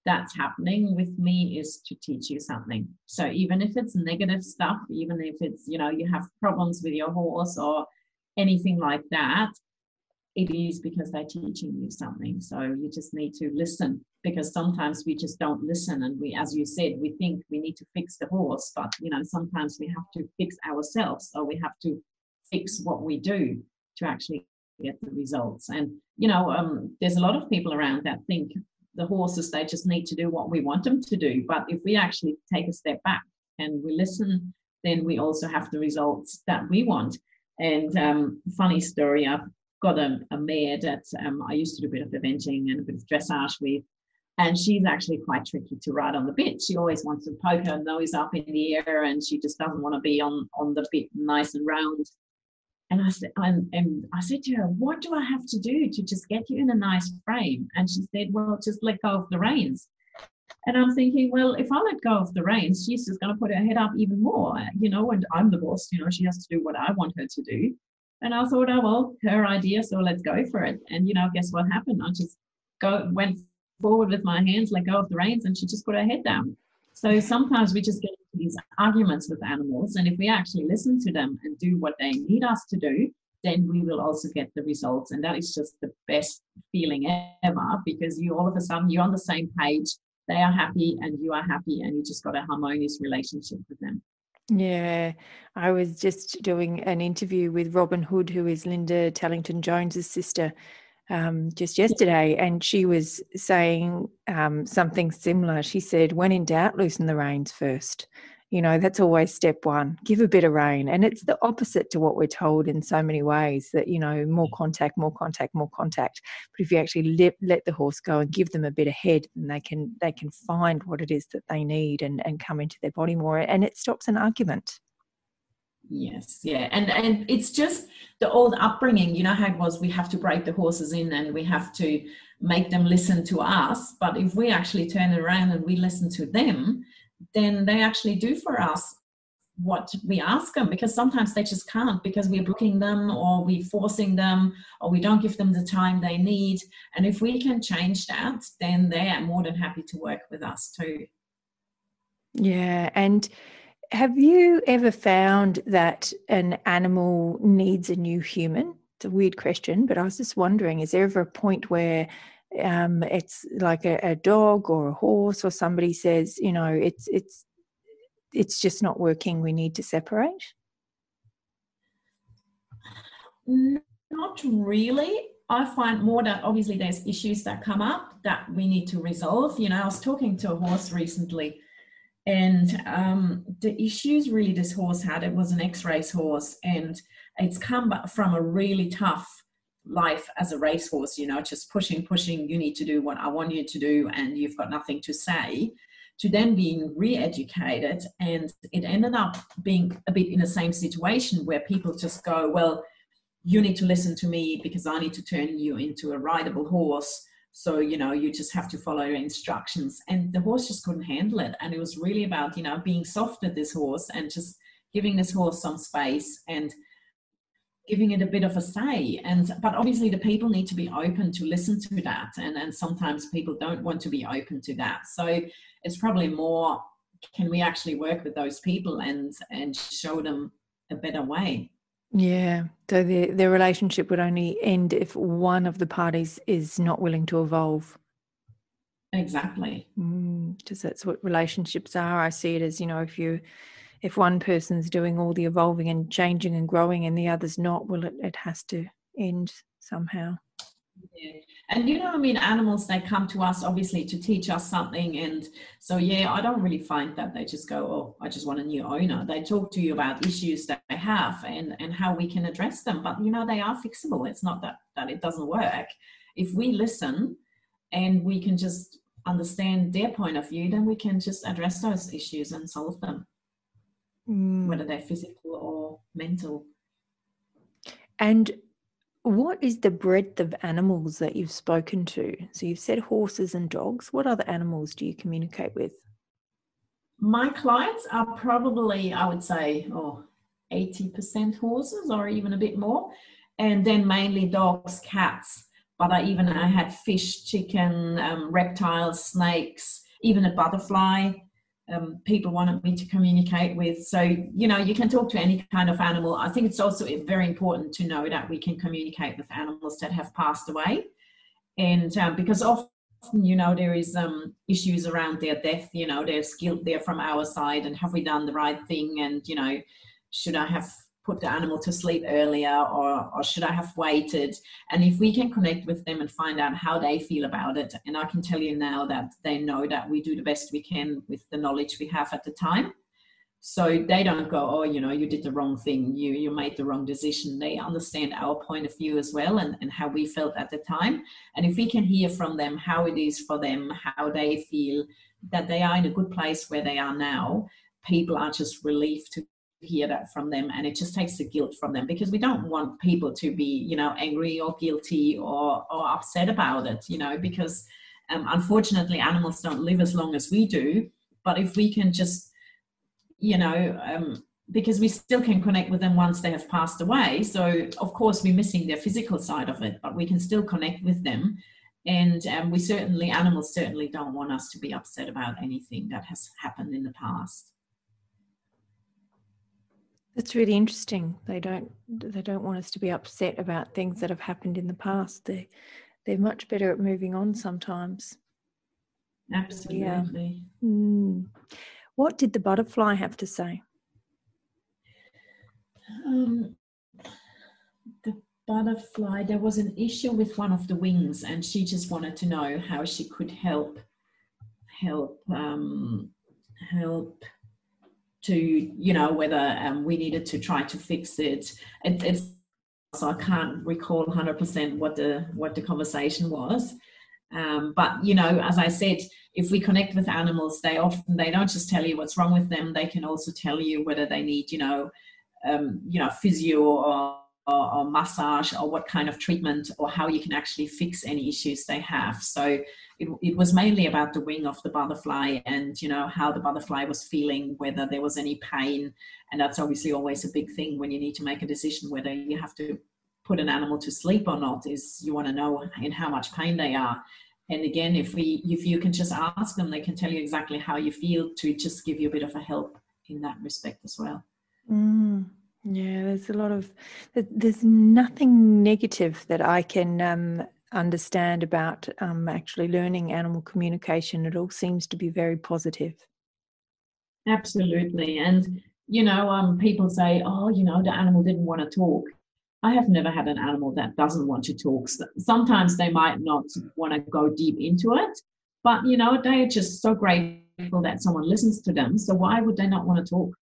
S2: that's happening with me is to teach you something. So even if it's negative stuff, even if it's, you know, you have problems with your horse or anything like that, it is because they're teaching you something. So you just need to listen because sometimes we just don't listen. And we, as you said, we think we need to fix the horse, but, you know, sometimes we have to fix ourselves. or we have to fix what we do to actually get the results. And, you know, um, there's a lot of people around that think the horses, they just need to do what we want them to do. But if we actually take a step back and we listen, then we also have the results that we want. And um, funny story, I've got a, a mare that um, I used to do a bit of eventing and a bit of dressage with. And she's actually quite tricky to ride on the bit. She always wants to poke her nose up in the air and she just doesn't want to be on, on the bit nice and round. And I said, and, and I said to her, what do I have to do to just get you in a nice frame? And she said, well, just let go of the reins. And I'm thinking, well, if I let go of the reins, she's just going to put her head up even more, you know, and I'm the boss, you know, she has to do what I want her to do. And I thought, oh, well, her idea, so let's go for it. And, you know, guess what happened? I just go went forward with my hands, let go of the reins, and she just put her head down. So sometimes we just get into these arguments with animals, and if we actually listen to them and do what they need us to do, then we will also get the results. And that is just the best feeling ever because you all of a sudden you're on the same page, they are happy, and you are happy, and you just got a harmonious relationship with them.
S1: Yeah, I was just doing an interview with Robyn Hood, who is Linda Tellington Jones's sister, um, just yesterday, and she was saying um, something similar. She said, "When in doubt, loosen the reins first. You know, that's always step one. Give a bit of rein, and it's the opposite to what we're told in so many ways. That you know, more mm. contact, more contact, more contact. But if you actually let, let the horse go and give them a bit of head, then they can they can find what it is that they need and and come into their body more, and it stops an argument.
S2: Yes, yeah, and and it's just the old upbringing. You know how it was. We have to break the horses in, and we have to make them listen to us. But if we actually turn around and we listen to them, then they actually do for us what we ask them. Because sometimes they just can't because we're blocking them, or we're forcing them, or we don't give them the time they need. And if we can change that, then they are more than happy to work with us too.
S1: Yeah, and have you ever found that an animal needs a new human? It's a weird question, but I was just wondering is there ever a point where um, it's like a, a dog or a horse or somebody says, you know, it's, it's, it's just not working, we need to separate?
S2: Not really. I find more that obviously there's issues that come up that we need to resolve. You know, I was talking to a horse recently and um, the issues really this horse had, it was an X race horse, and it's come from a really tough life as a racehorse, you know, just pushing, pushing, you need to do what I want you to do, and you've got nothing to say, to then being re educated. And it ended up being a bit in the same situation where people just go, Well, you need to listen to me because I need to turn you into a rideable horse So, you know, you just have to follow your instructions. And the horse just couldn't handle it. And it was really about, you know, being soft with this horse and just giving this horse some space and giving it a bit of a say. And but obviously the people need to be open to listen to that. And and sometimes people don't want to be open to that. So it's probably more can we actually work with those people and and show them a better way?
S1: Yeah. So the the relationship would only end if one of the parties is not willing to evolve.
S2: Exactly.
S1: Because mm, that's what relationships are. I see it as you know if you if one person's doing all the evolving and changing and growing and the other's not well it, it has to end somehow
S2: yeah. And you know, I mean, animals, they come to us obviously to teach us something. And so, yeah, I don't really find that they just go, oh, I just want a new owner. They talk to you about issues that they have and, and how we can address them. But, you know, they are fixable. It's not that, that it doesn't work. If we listen and we can just understand their point of view, then we can just address those issues and solve them, mm. whether they're physical or mental.
S1: And what is the breadth of animals that you've spoken to? So you've said horses and dogs. What other animals do you communicate with?
S2: My clients are probably, I would say, oh, 80% horses or even a bit more. And then mainly dogs, cats. But I even I had fish, chicken, um, reptiles, snakes, even a butterfly um, people wanted me to communicate with. So, you know, you can talk to any kind of animal. I think it's also very important to know that we can communicate with animals that have passed away. And um, because often, you know, there is um, issues around their death, you know, there's guilt there from our side and have we done the right thing? And, you know, should I have put the animal to sleep earlier or, or should I have waited? And if we can connect with them and find out how they feel about it, and I can tell you now that they know that we do the best we can with the knowledge we have at the time. So they don't go, oh, you know, you did the wrong thing, you you made the wrong decision. They understand our point of view as well and, and how we felt at the time. And if we can hear from them how it is for them, how they feel that they are in a good place where they are now, people are just relieved to hear that from them and it just takes the guilt from them because we don't want people to be you know angry or guilty or or upset about it you know because um, unfortunately animals don't live as long as we do. But if we can just you know um, because we still can connect with them once they have passed away. So of course we're missing their physical side of it but we can still connect with them. And um, we certainly animals certainly don't want us to be upset about anything that has happened in the past
S1: that's really interesting. They don't they don't want us to be upset about things that have happened in the past. They they're much better at moving on sometimes.
S2: Absolutely. Yeah.
S1: Mm. What did the butterfly have to say?
S2: Um, the butterfly, there was an issue with one of the wings, and she just wanted to know how she could help help um, help to you know whether um, we needed to try to fix it. it it's so I can't recall 100% what the what the conversation was. Um, but you know, as I said, if we connect with animals, they often they don't just tell you what's wrong with them. They can also tell you whether they need you know um, you know physio or, or, or massage or what kind of treatment or how you can actually fix any issues they have. So it, it was mainly about the wing of the butterfly and you know how the butterfly was feeling whether there was any pain. And that's obviously always a big thing when you need to make a decision whether you have to put an animal to sleep or not is you want to know in how much pain they are. And again if we if you can just ask them they can tell you exactly how you feel to just give you a bit of a help in that respect as well.
S1: Mm, yeah there's a lot of there's nothing negative that i can um, understand about um, actually learning animal communication. It all seems to be very positive.
S2: Absolutely. And, you know, um, people say, oh, you know, the animal didn't want to talk. I have never had an animal that doesn't want to talk. Sometimes they might not want to go deep into it, but, you know, they're just so grateful that someone listens to them. So why would they not want to talk?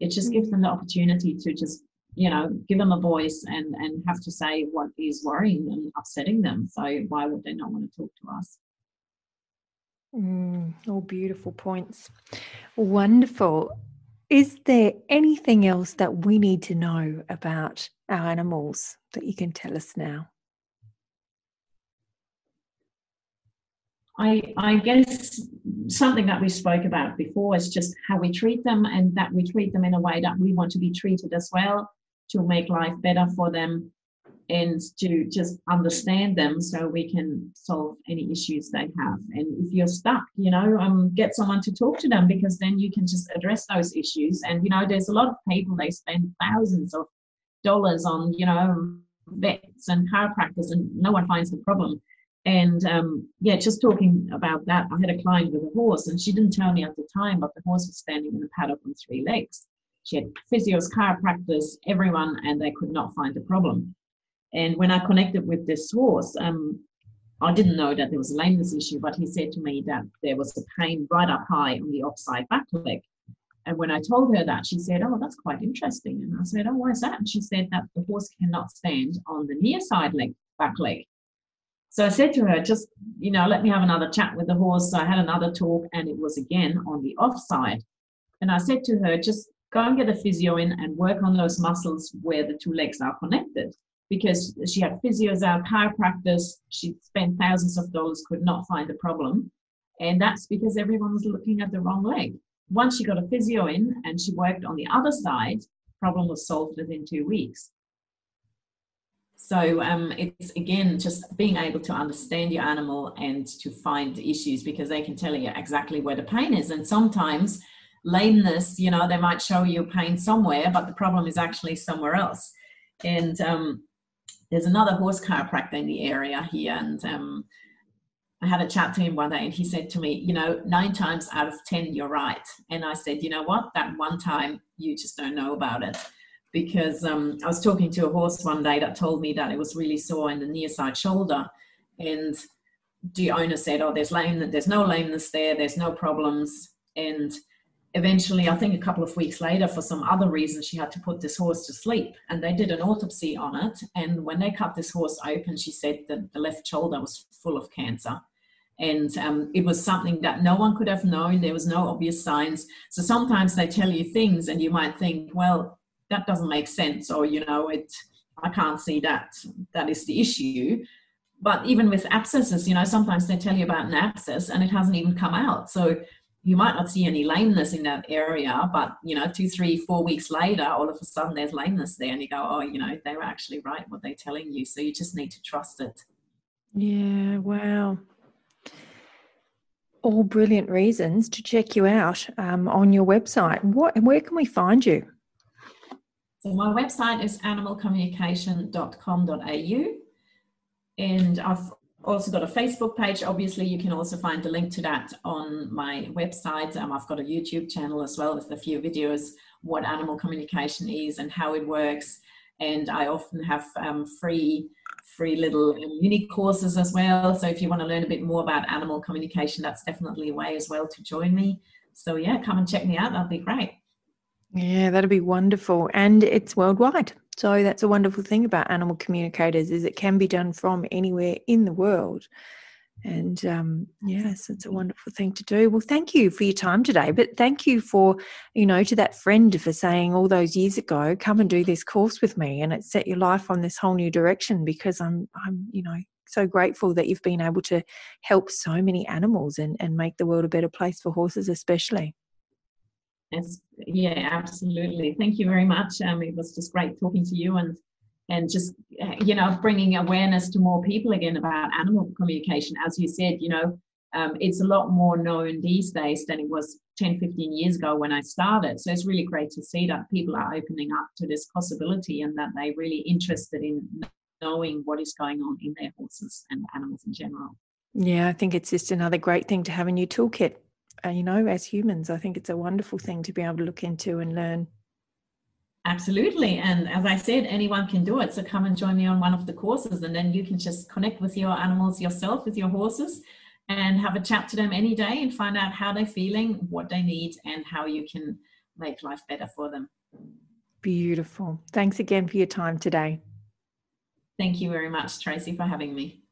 S2: It just gives them the opportunity to just you know give them a voice and and have to say what is worrying and upsetting them. So why would they not want to talk to us?
S1: Mm, all beautiful points. Wonderful. Is there anything else that we need to know about our animals that you can tell us now
S2: I, I guess something that we spoke about before is just how we treat them and that we treat them in a way that we want to be treated as well to make life better for them and to just understand them so we can solve any issues they have. And if you're stuck, you know, um, get someone to talk to them because then you can just address those issues. And, you know, there's a lot of people, they spend thousands of dollars on, you know, vets and chiropractors and no one finds the problem. And um, yeah, just talking about that, I had a client with a horse and she didn't tell me at the time, but the horse was standing in the paddock on three legs. She had physios, chiropractors, everyone, and they could not find the problem. And when I connected with this horse, um, I didn't know that there was a lameness issue, but he said to me that there was a pain right up high on the offside back leg. And when I told her that, she said, Oh, that's quite interesting. And I said, Oh, why is that? And she said that the horse cannot stand on the near side leg, back leg. So I said to her, just, you know, let me have another chat with the horse. So I had another talk and it was again on the offside. And I said to her, just go and get a physio in and work on those muscles where the two legs are connected because she had physios out, chiropractors, she spent thousands of dollars, could not find the problem. And that's because everyone was looking at the wrong leg. Once she got a physio in and she worked on the other side, problem was solved within two weeks. So um, it's again just being able to understand your animal and to find the issues because they can tell you exactly where the pain is. And sometimes lameness, you know, they might show you pain somewhere, but the problem is actually somewhere else. And um, there's another horse chiropractor in the area here, and um, I had a chat to him one day, and he said to me, "You know, nine times out of ten, you're right." And I said, "You know what? That one time, you just don't know about it." Because um, I was talking to a horse one day that told me that it was really sore in the near side shoulder, and the owner said, "Oh, there's lameness. There's no lameness there. There's no problems." And eventually, I think a couple of weeks later, for some other reason, she had to put this horse to sleep. And they did an autopsy on it. And when they cut this horse open, she said that the left shoulder was full of cancer. And um, it was something that no one could have known. There was no obvious signs. So sometimes they tell you things, and you might think, well, that doesn't make sense, or you know, it. I can't see that. That is the issue. But even with abscesses, you know, sometimes they tell you about an abscess and it hasn't even come out. So you might not see any lameness in that area, but you know, two, three, four weeks later, all of a sudden there's lameness there, and you go, oh, you know, they were actually right what they're telling you. So you just need to trust it.
S1: Yeah, wow. All brilliant reasons to check you out um, on your website. What and where can we find you?
S2: So my website is animalcommunication.com.au and I've also got a Facebook page. Obviously, you can also find the link to that on my website. Um, I've got a YouTube channel as well with a few videos what animal communication is and how it works. And I often have um, free free little mini courses as well. So if you want to learn a bit more about animal communication, that's definitely a way as well to join me. So yeah, come and check me out. That'd be great.
S1: Yeah, that'd be wonderful. And it's worldwide. So that's a wonderful thing about animal communicators is it can be done from anywhere in the world. And um, yes, it's a wonderful thing to do. Well, thank you for your time today. But thank you for, you know, to that friend for saying all those years ago, come and do this course with me. And it set your life on this whole new direction because I'm, I'm, you know, so grateful that you've been able to help so many animals and, and make the world a better place for horses, especially.
S2: Yes, yeah, absolutely. Thank you very much. Um, it was just great talking to you and and just you know bringing awareness to more people again about animal communication. As you said, you know, um, it's a lot more known these days than it was 10, 15 years ago when I started. So it's really great to see that people are opening up to this possibility and that they're really interested in knowing what is going on in their horses and animals in general.
S1: Yeah, I think it's just another great thing to have in your toolkit Uh, you know, as humans, I think it's a wonderful thing to be able to look into and learn.
S2: Absolutely. And as I said, anyone can do it. So come and join me on one of the courses, and then you can just connect with your animals yourself, with your horses, and have a chat to them any day and find out how they're feeling, what they need, and how you can make life better for them.
S1: Beautiful. Thanks again for your time today.
S2: Thank you very much, Tracy, for having me.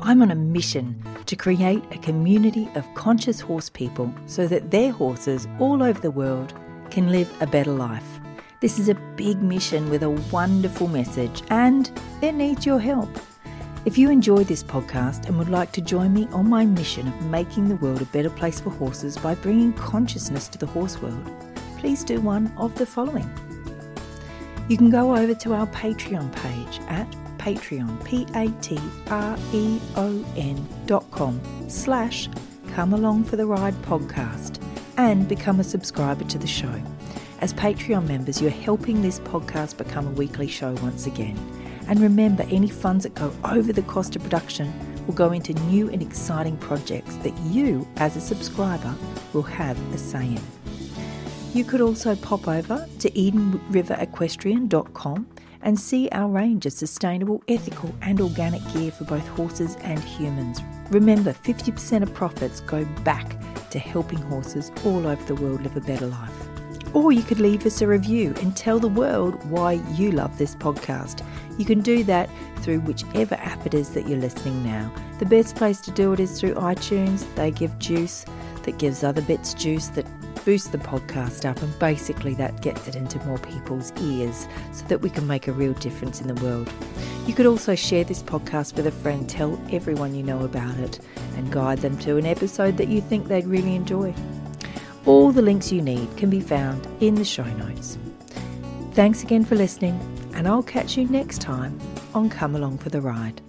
S1: I'm on a mission to create a community of conscious horse people so that their horses all over the world can live a better life. This is a big mission with a wonderful message and it needs your help. If you enjoy this podcast and would like to join me on my mission of making the world a better place for horses by bringing consciousness to the horse world, please do one of the following. You can go over to our Patreon page at Patreon, P-A-T-R-E-O-N dot com slash Come Along for the Ride podcast and become a subscriber to the show. As Patreon members, you're helping this podcast become a weekly show once again. And remember, any funds that go over the cost of production will go into new and exciting projects that you, as a subscriber, will have a say in. You could also pop over to EdenRiverEquestrian.com and see our range of sustainable, ethical, and organic gear for both horses and humans. Remember, 50% of profits go back to helping horses all over the world live a better life. Or you could leave us a review and tell the world why you love this podcast. You can do that through whichever app it is that you're listening now. The best place to do it is through iTunes. They give juice that gives other bits juice that boost the podcast up, and basically that gets it into more people's ears so that we can make a real difference in the world. You could also share this podcast with a friend, tell everyone you know about it, and guide them to an episode that you think they'd really enjoy. All the links you need can be found in the show notes. Thanks again for listening, and I'll catch you next time on Come Along for the Ride.